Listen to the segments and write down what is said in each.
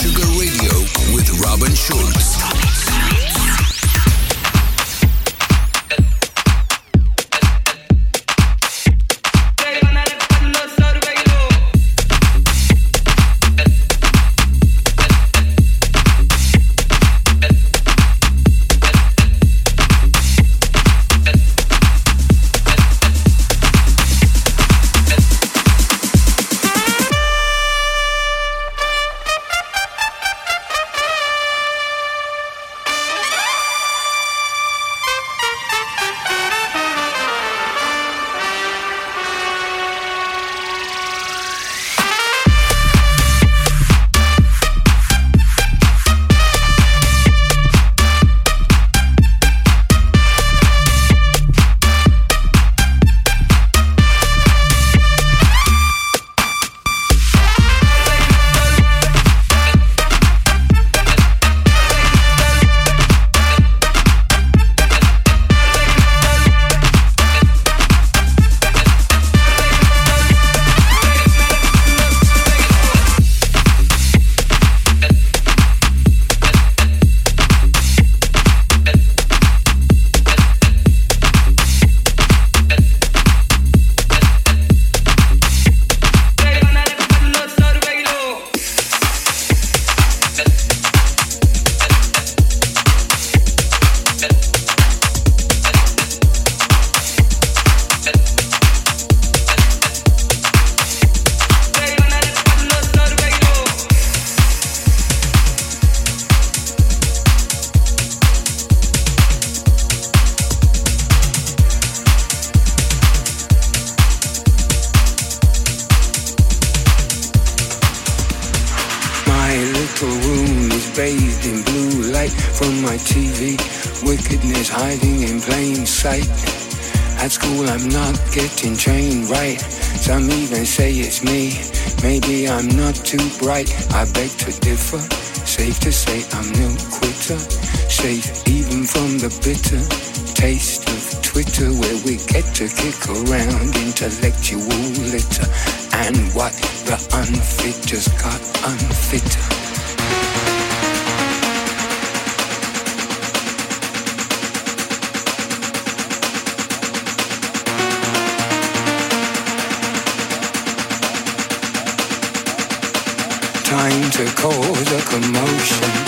Sugar Radio with Robin Schulz. Sight. At school, I'm not getting trained right. Some even say it's me. Maybe I'm not too bright. I beg to differ. Safe to say I'm no quitter. Safe even from the bitter taste of Twitter, where we get to kick around intellectual litter. And what the unfit just got unfitter. Cause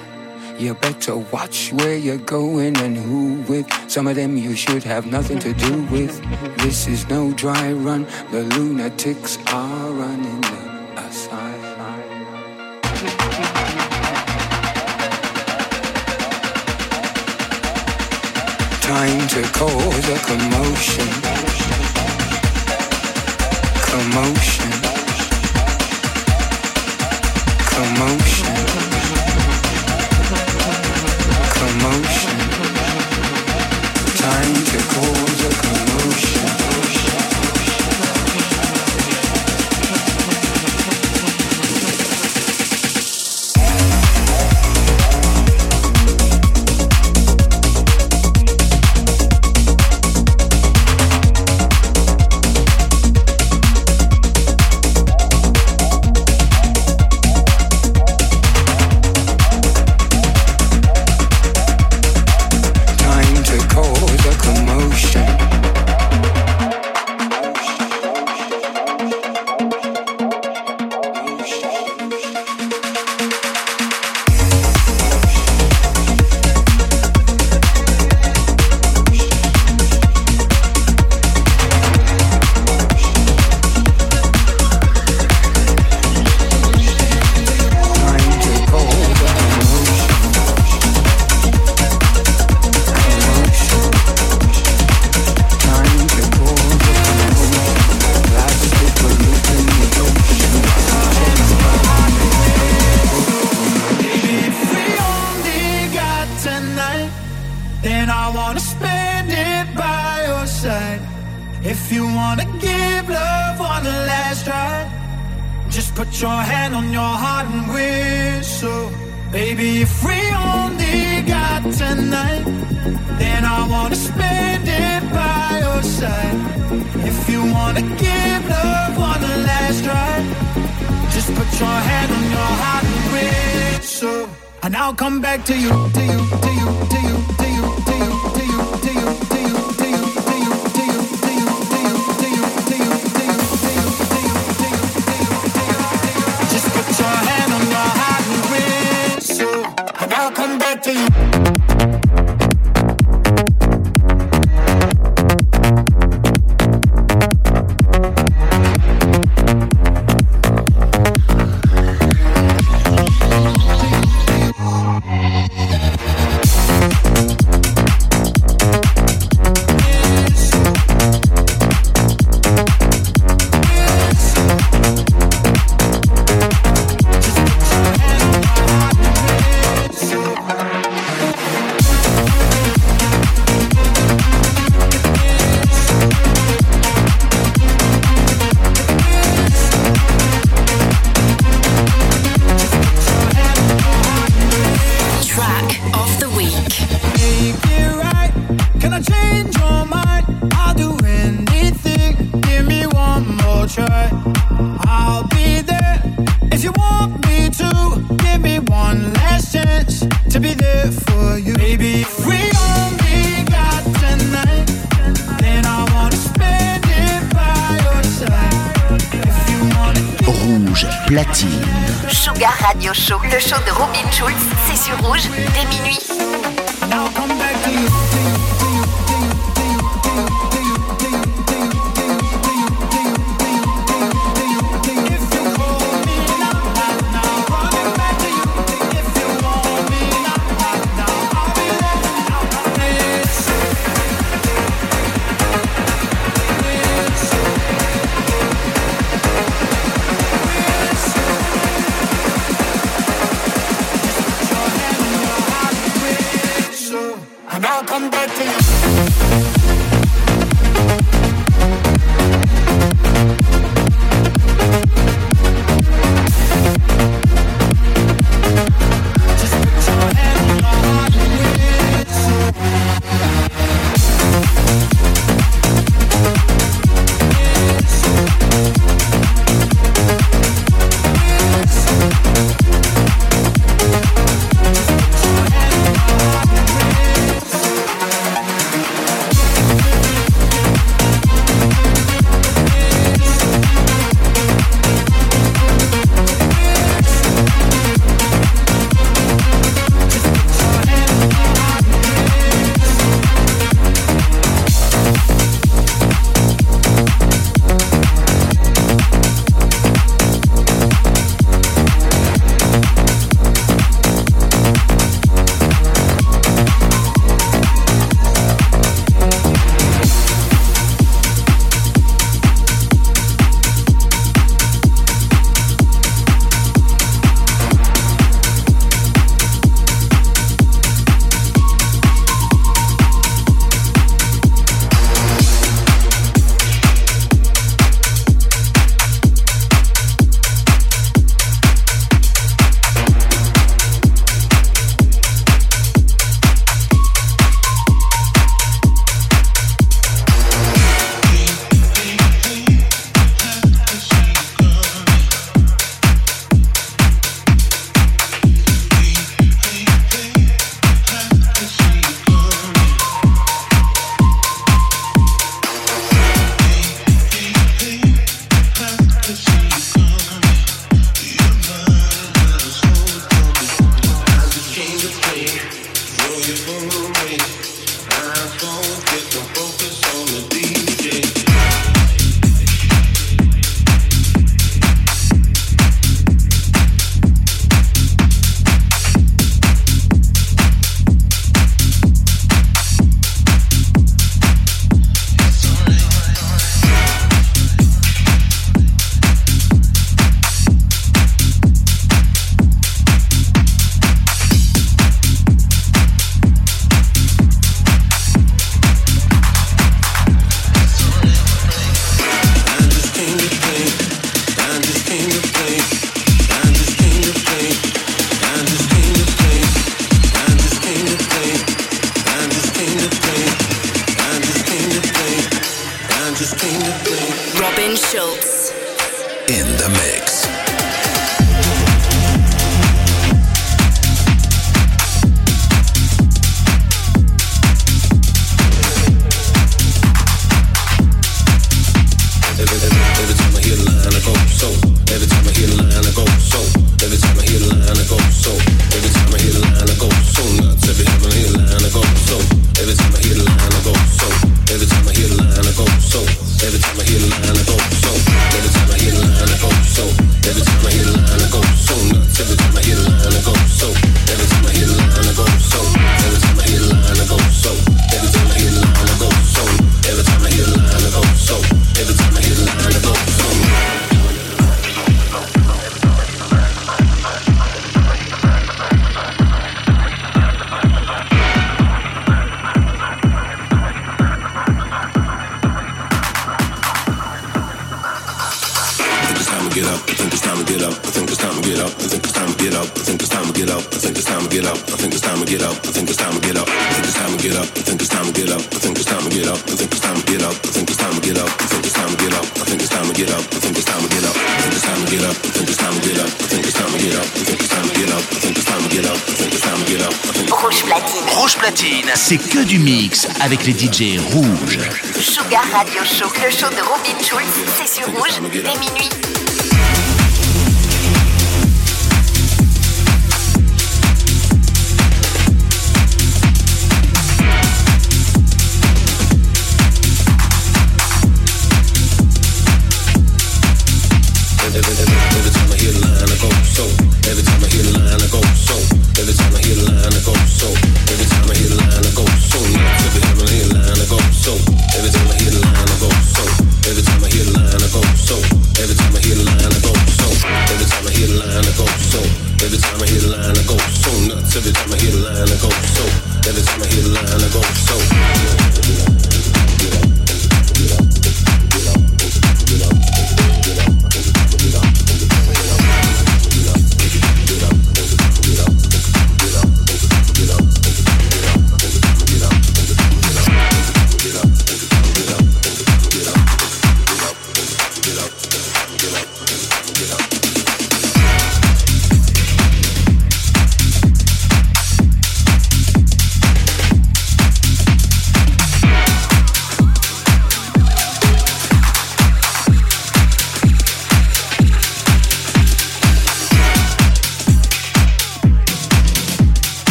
You better watch where you're going and who with. Some of them you should have nothing to do with. This is no dry run. The lunatics are running the asylum. Time to cause a commotion. Commotion. Commotion gentle time to cool. Your hand on your heart and whistle. Baby, if we only got tonight, then I wanna spend it by your side. If you wanna give love one last try, just put your hand on your heart and whistle. And I'll come back to you, to you, to you, to you, to you, to you, to you, to be there for you. Baby, if we only got tonight, then I wanna spend it by your side. If you wanna Rouge platine. Sugar Radio Show, le show de Robin Schulz, c'est sur Rouge dès minuit. Now come mix avec les DJ rouges. Sugar Radio Show, le show de Robin Schulz, c'est sur rouge dès minuit.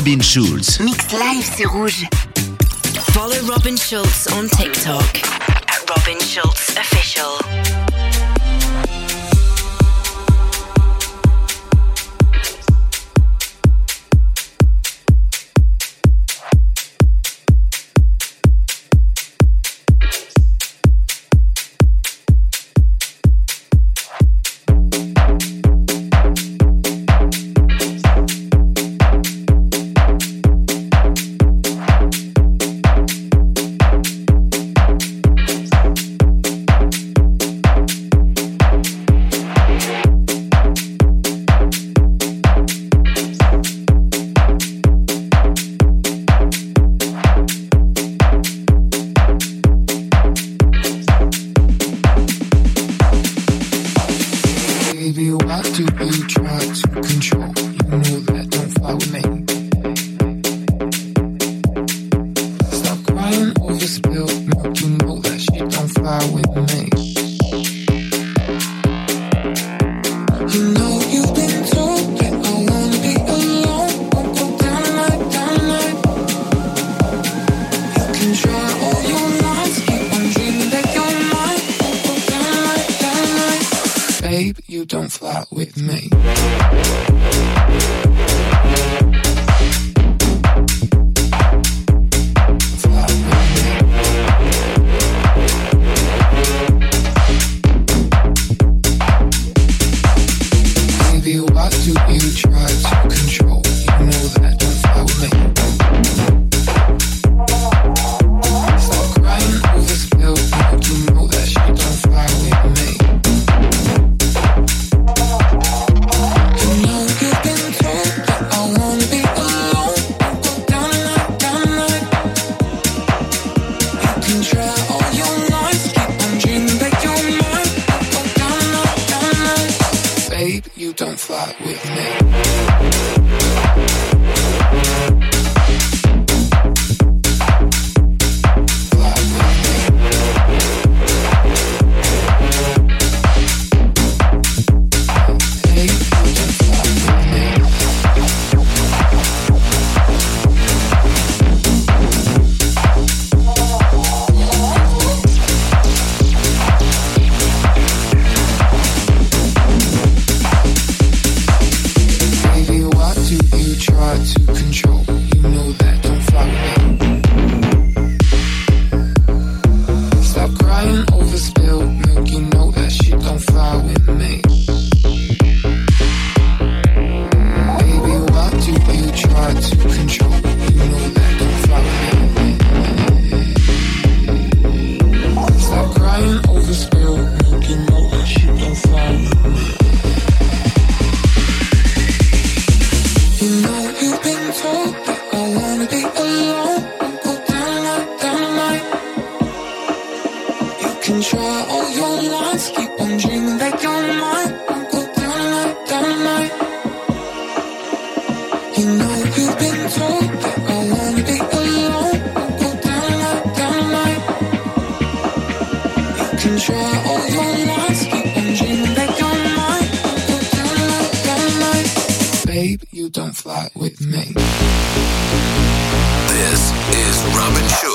Robin Schulz. Mix live sur Rouge. Follow Robin Schulz on TikTok at Robin Schulz Official. Robin Show.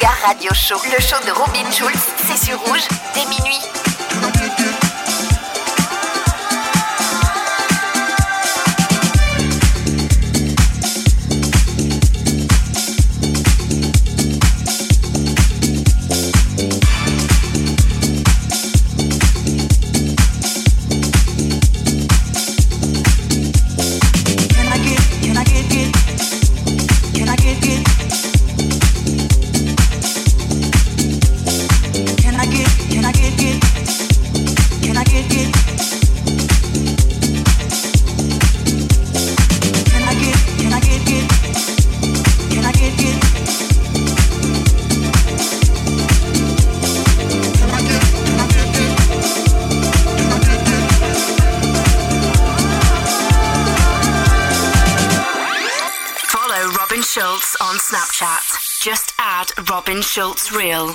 Gare Radio Show. Le show de Robin Schulz, c'est sur rouge Just add Robin Schulz Real.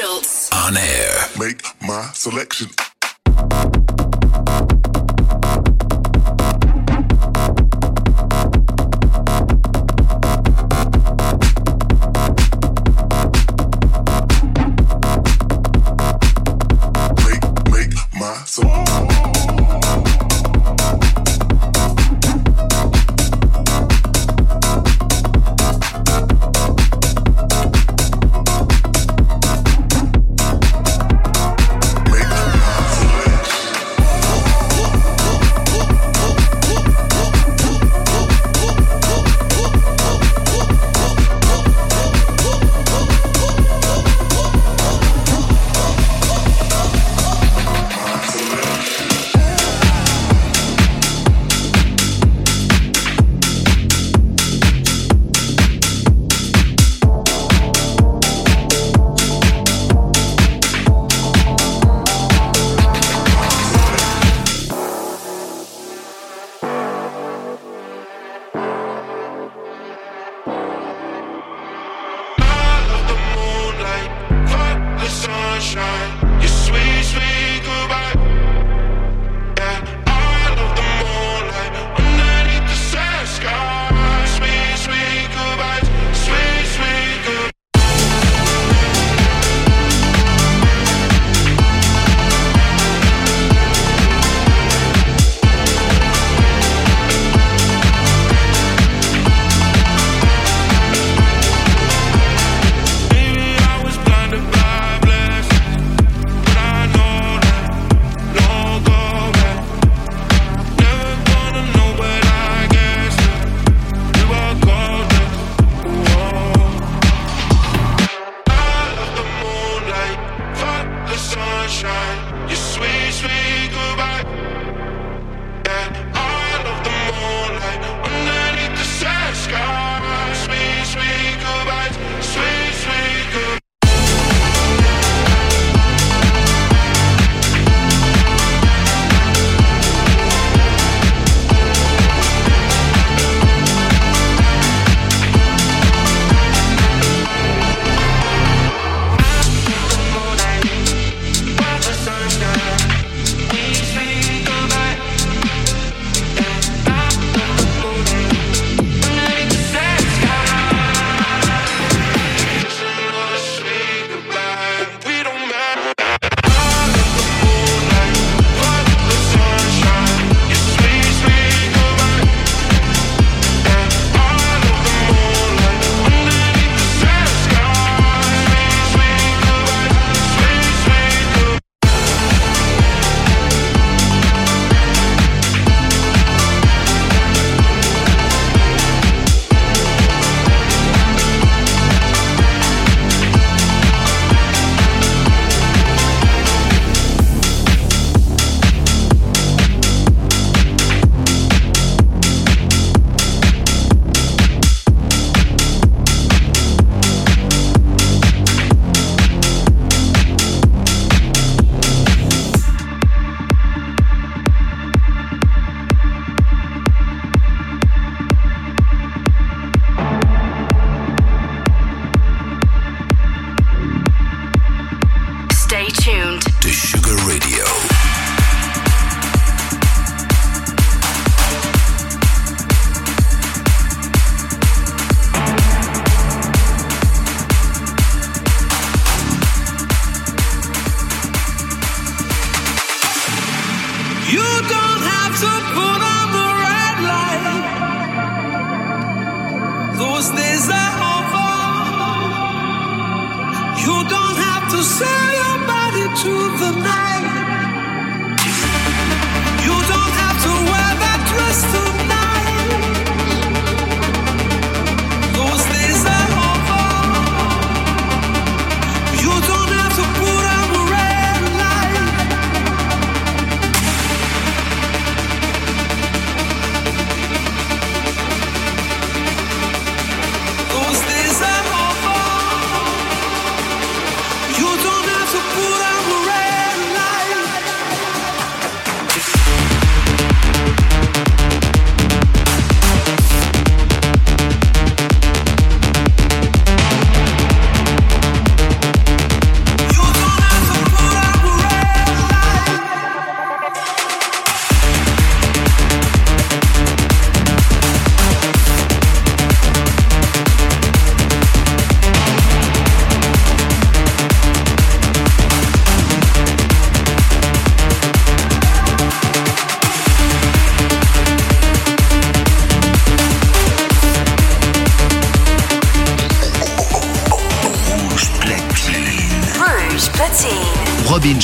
Schulz. On air. Make my selection.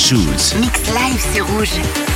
Schulz. Mix live, c'est rouge.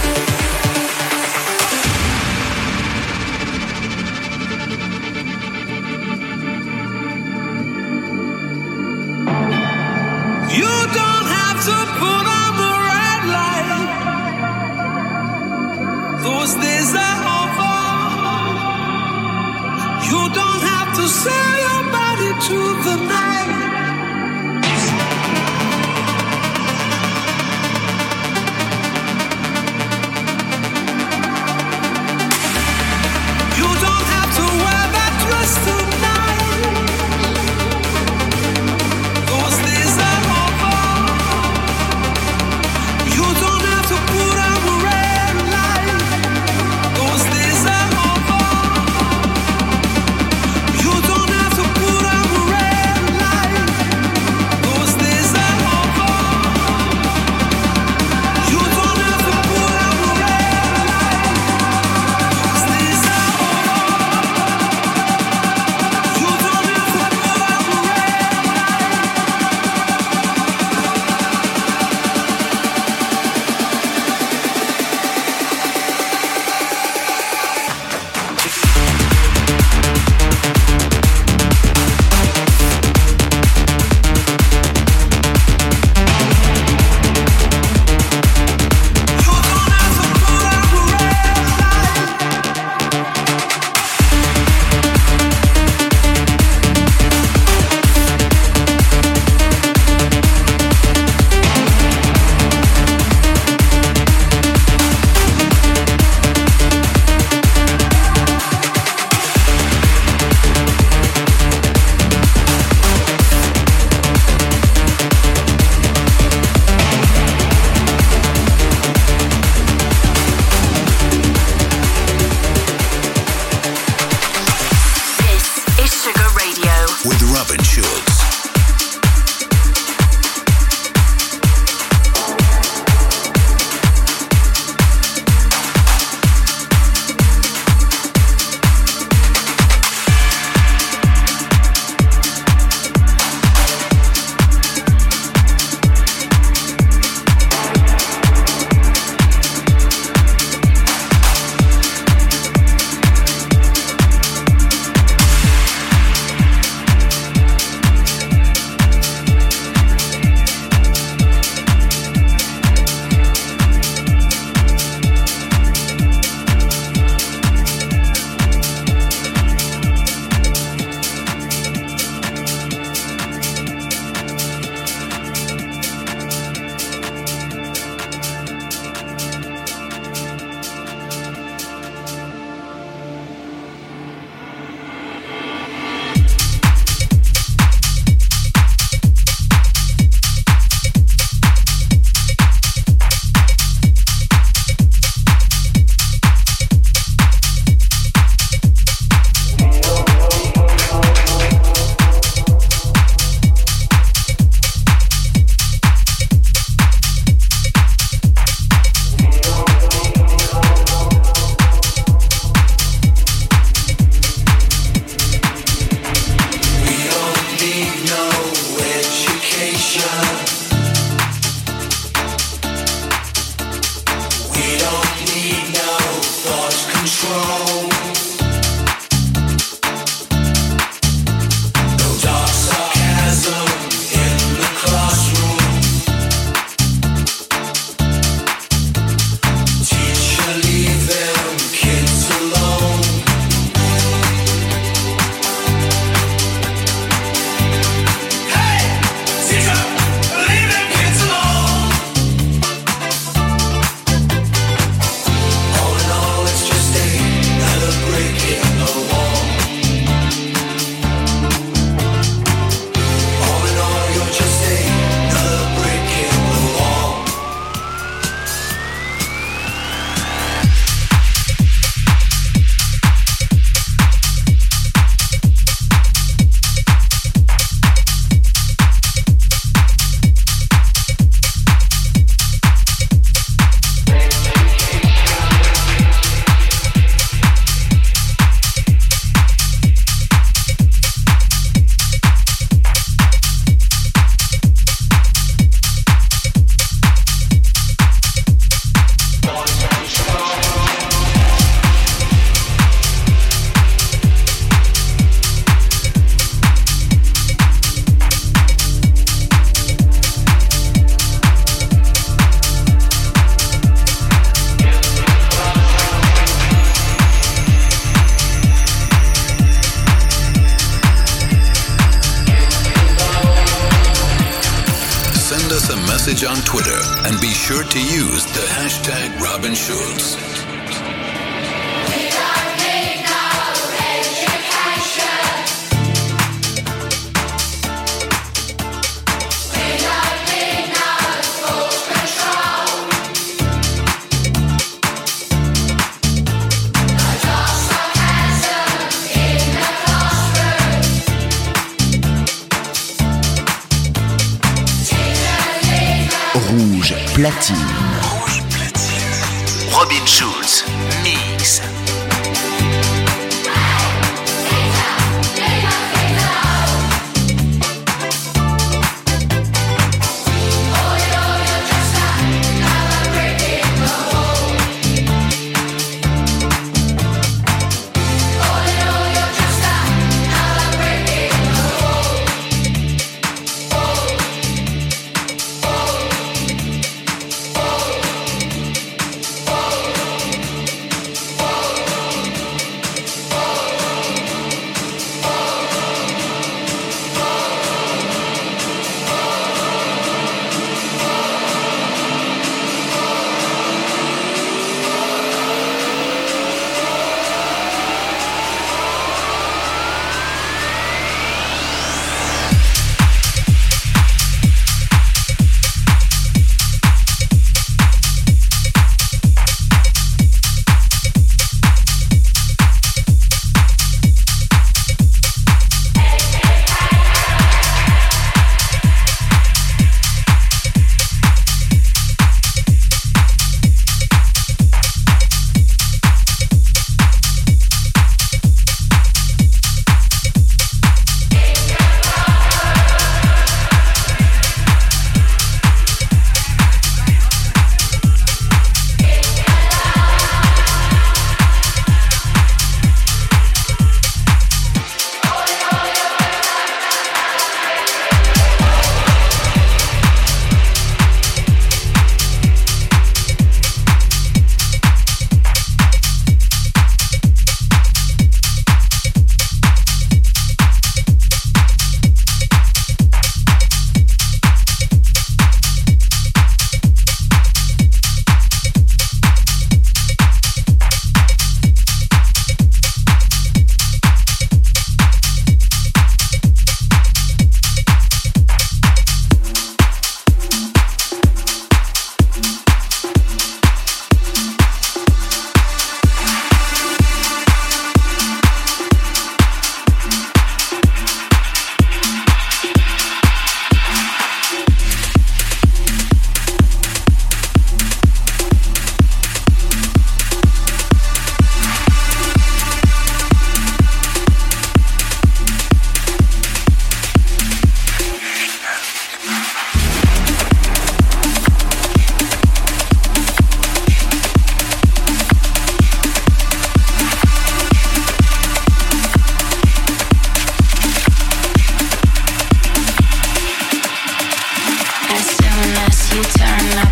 Rouge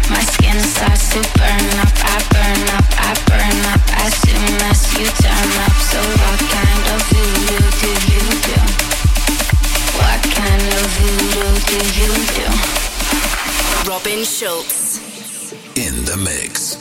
My skin starts to burn up, I burn up, I burn up As soon as you turn up So what kind of do you do? What kind of do you do? Robin Schulz In the mix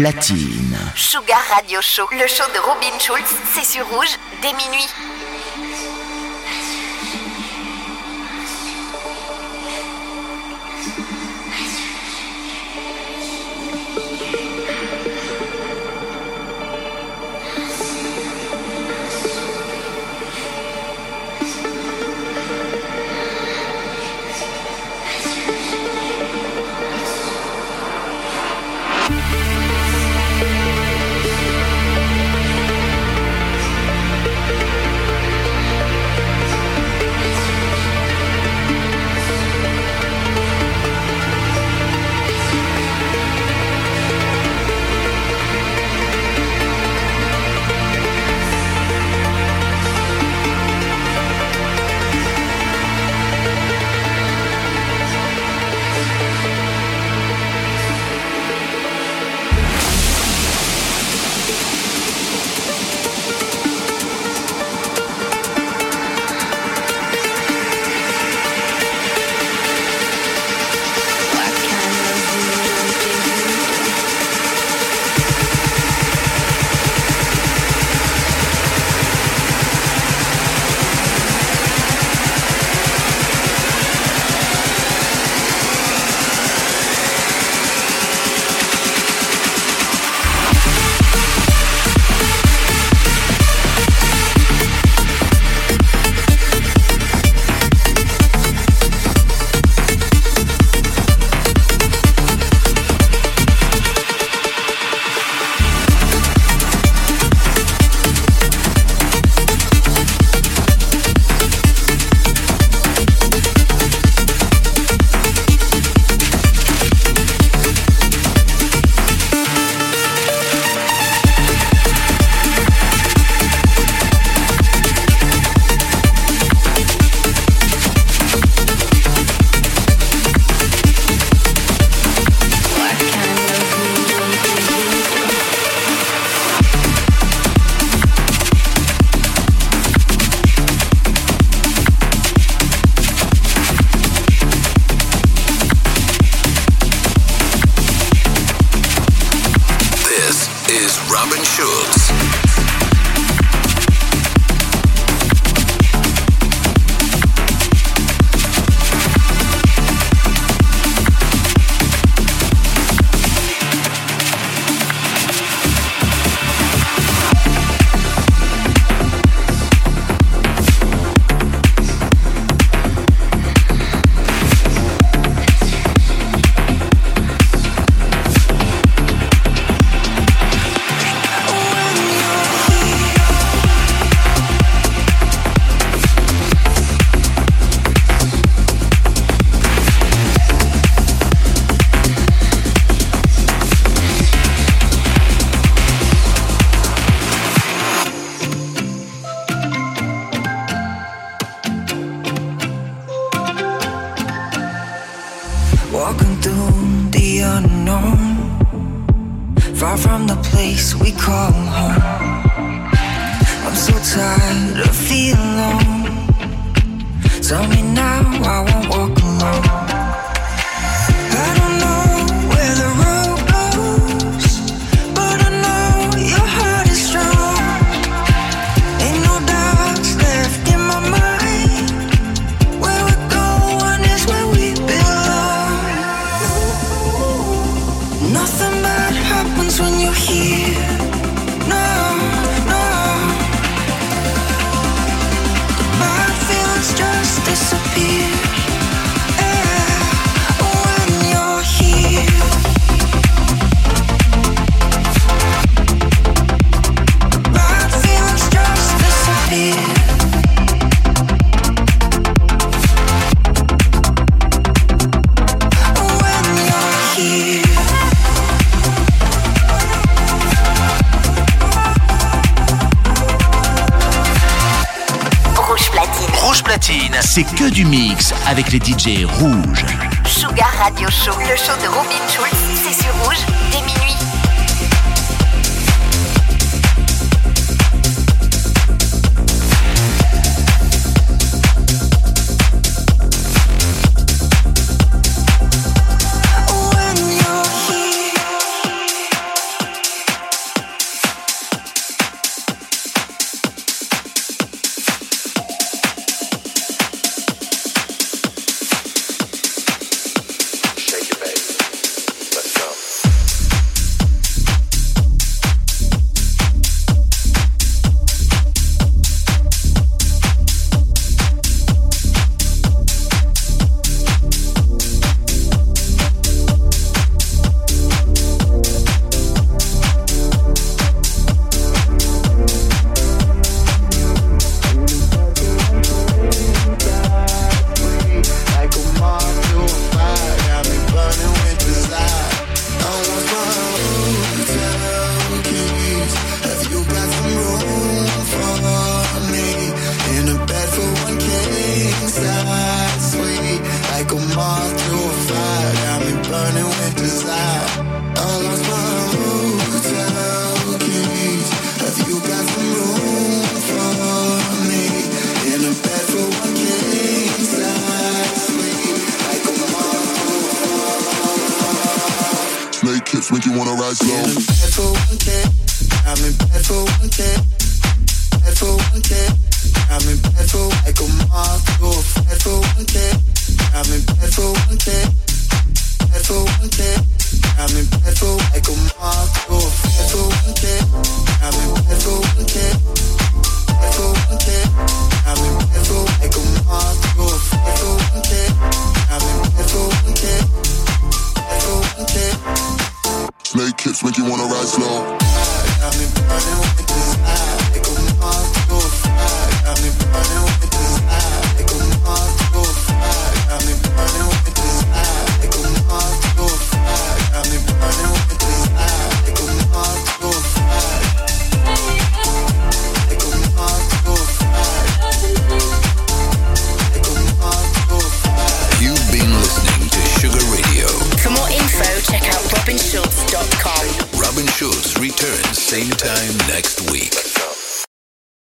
platine. Sugar Radio Show, le show de Robin Schulz, c'est sur Rouge dès minuit. tired of feeling alone. Tell me now, I won't walk alone. C'est que du mix avec les DJ rouges. Sugar Radio Show, le show de Robin Schulz, c'est sur rouge dès minuit.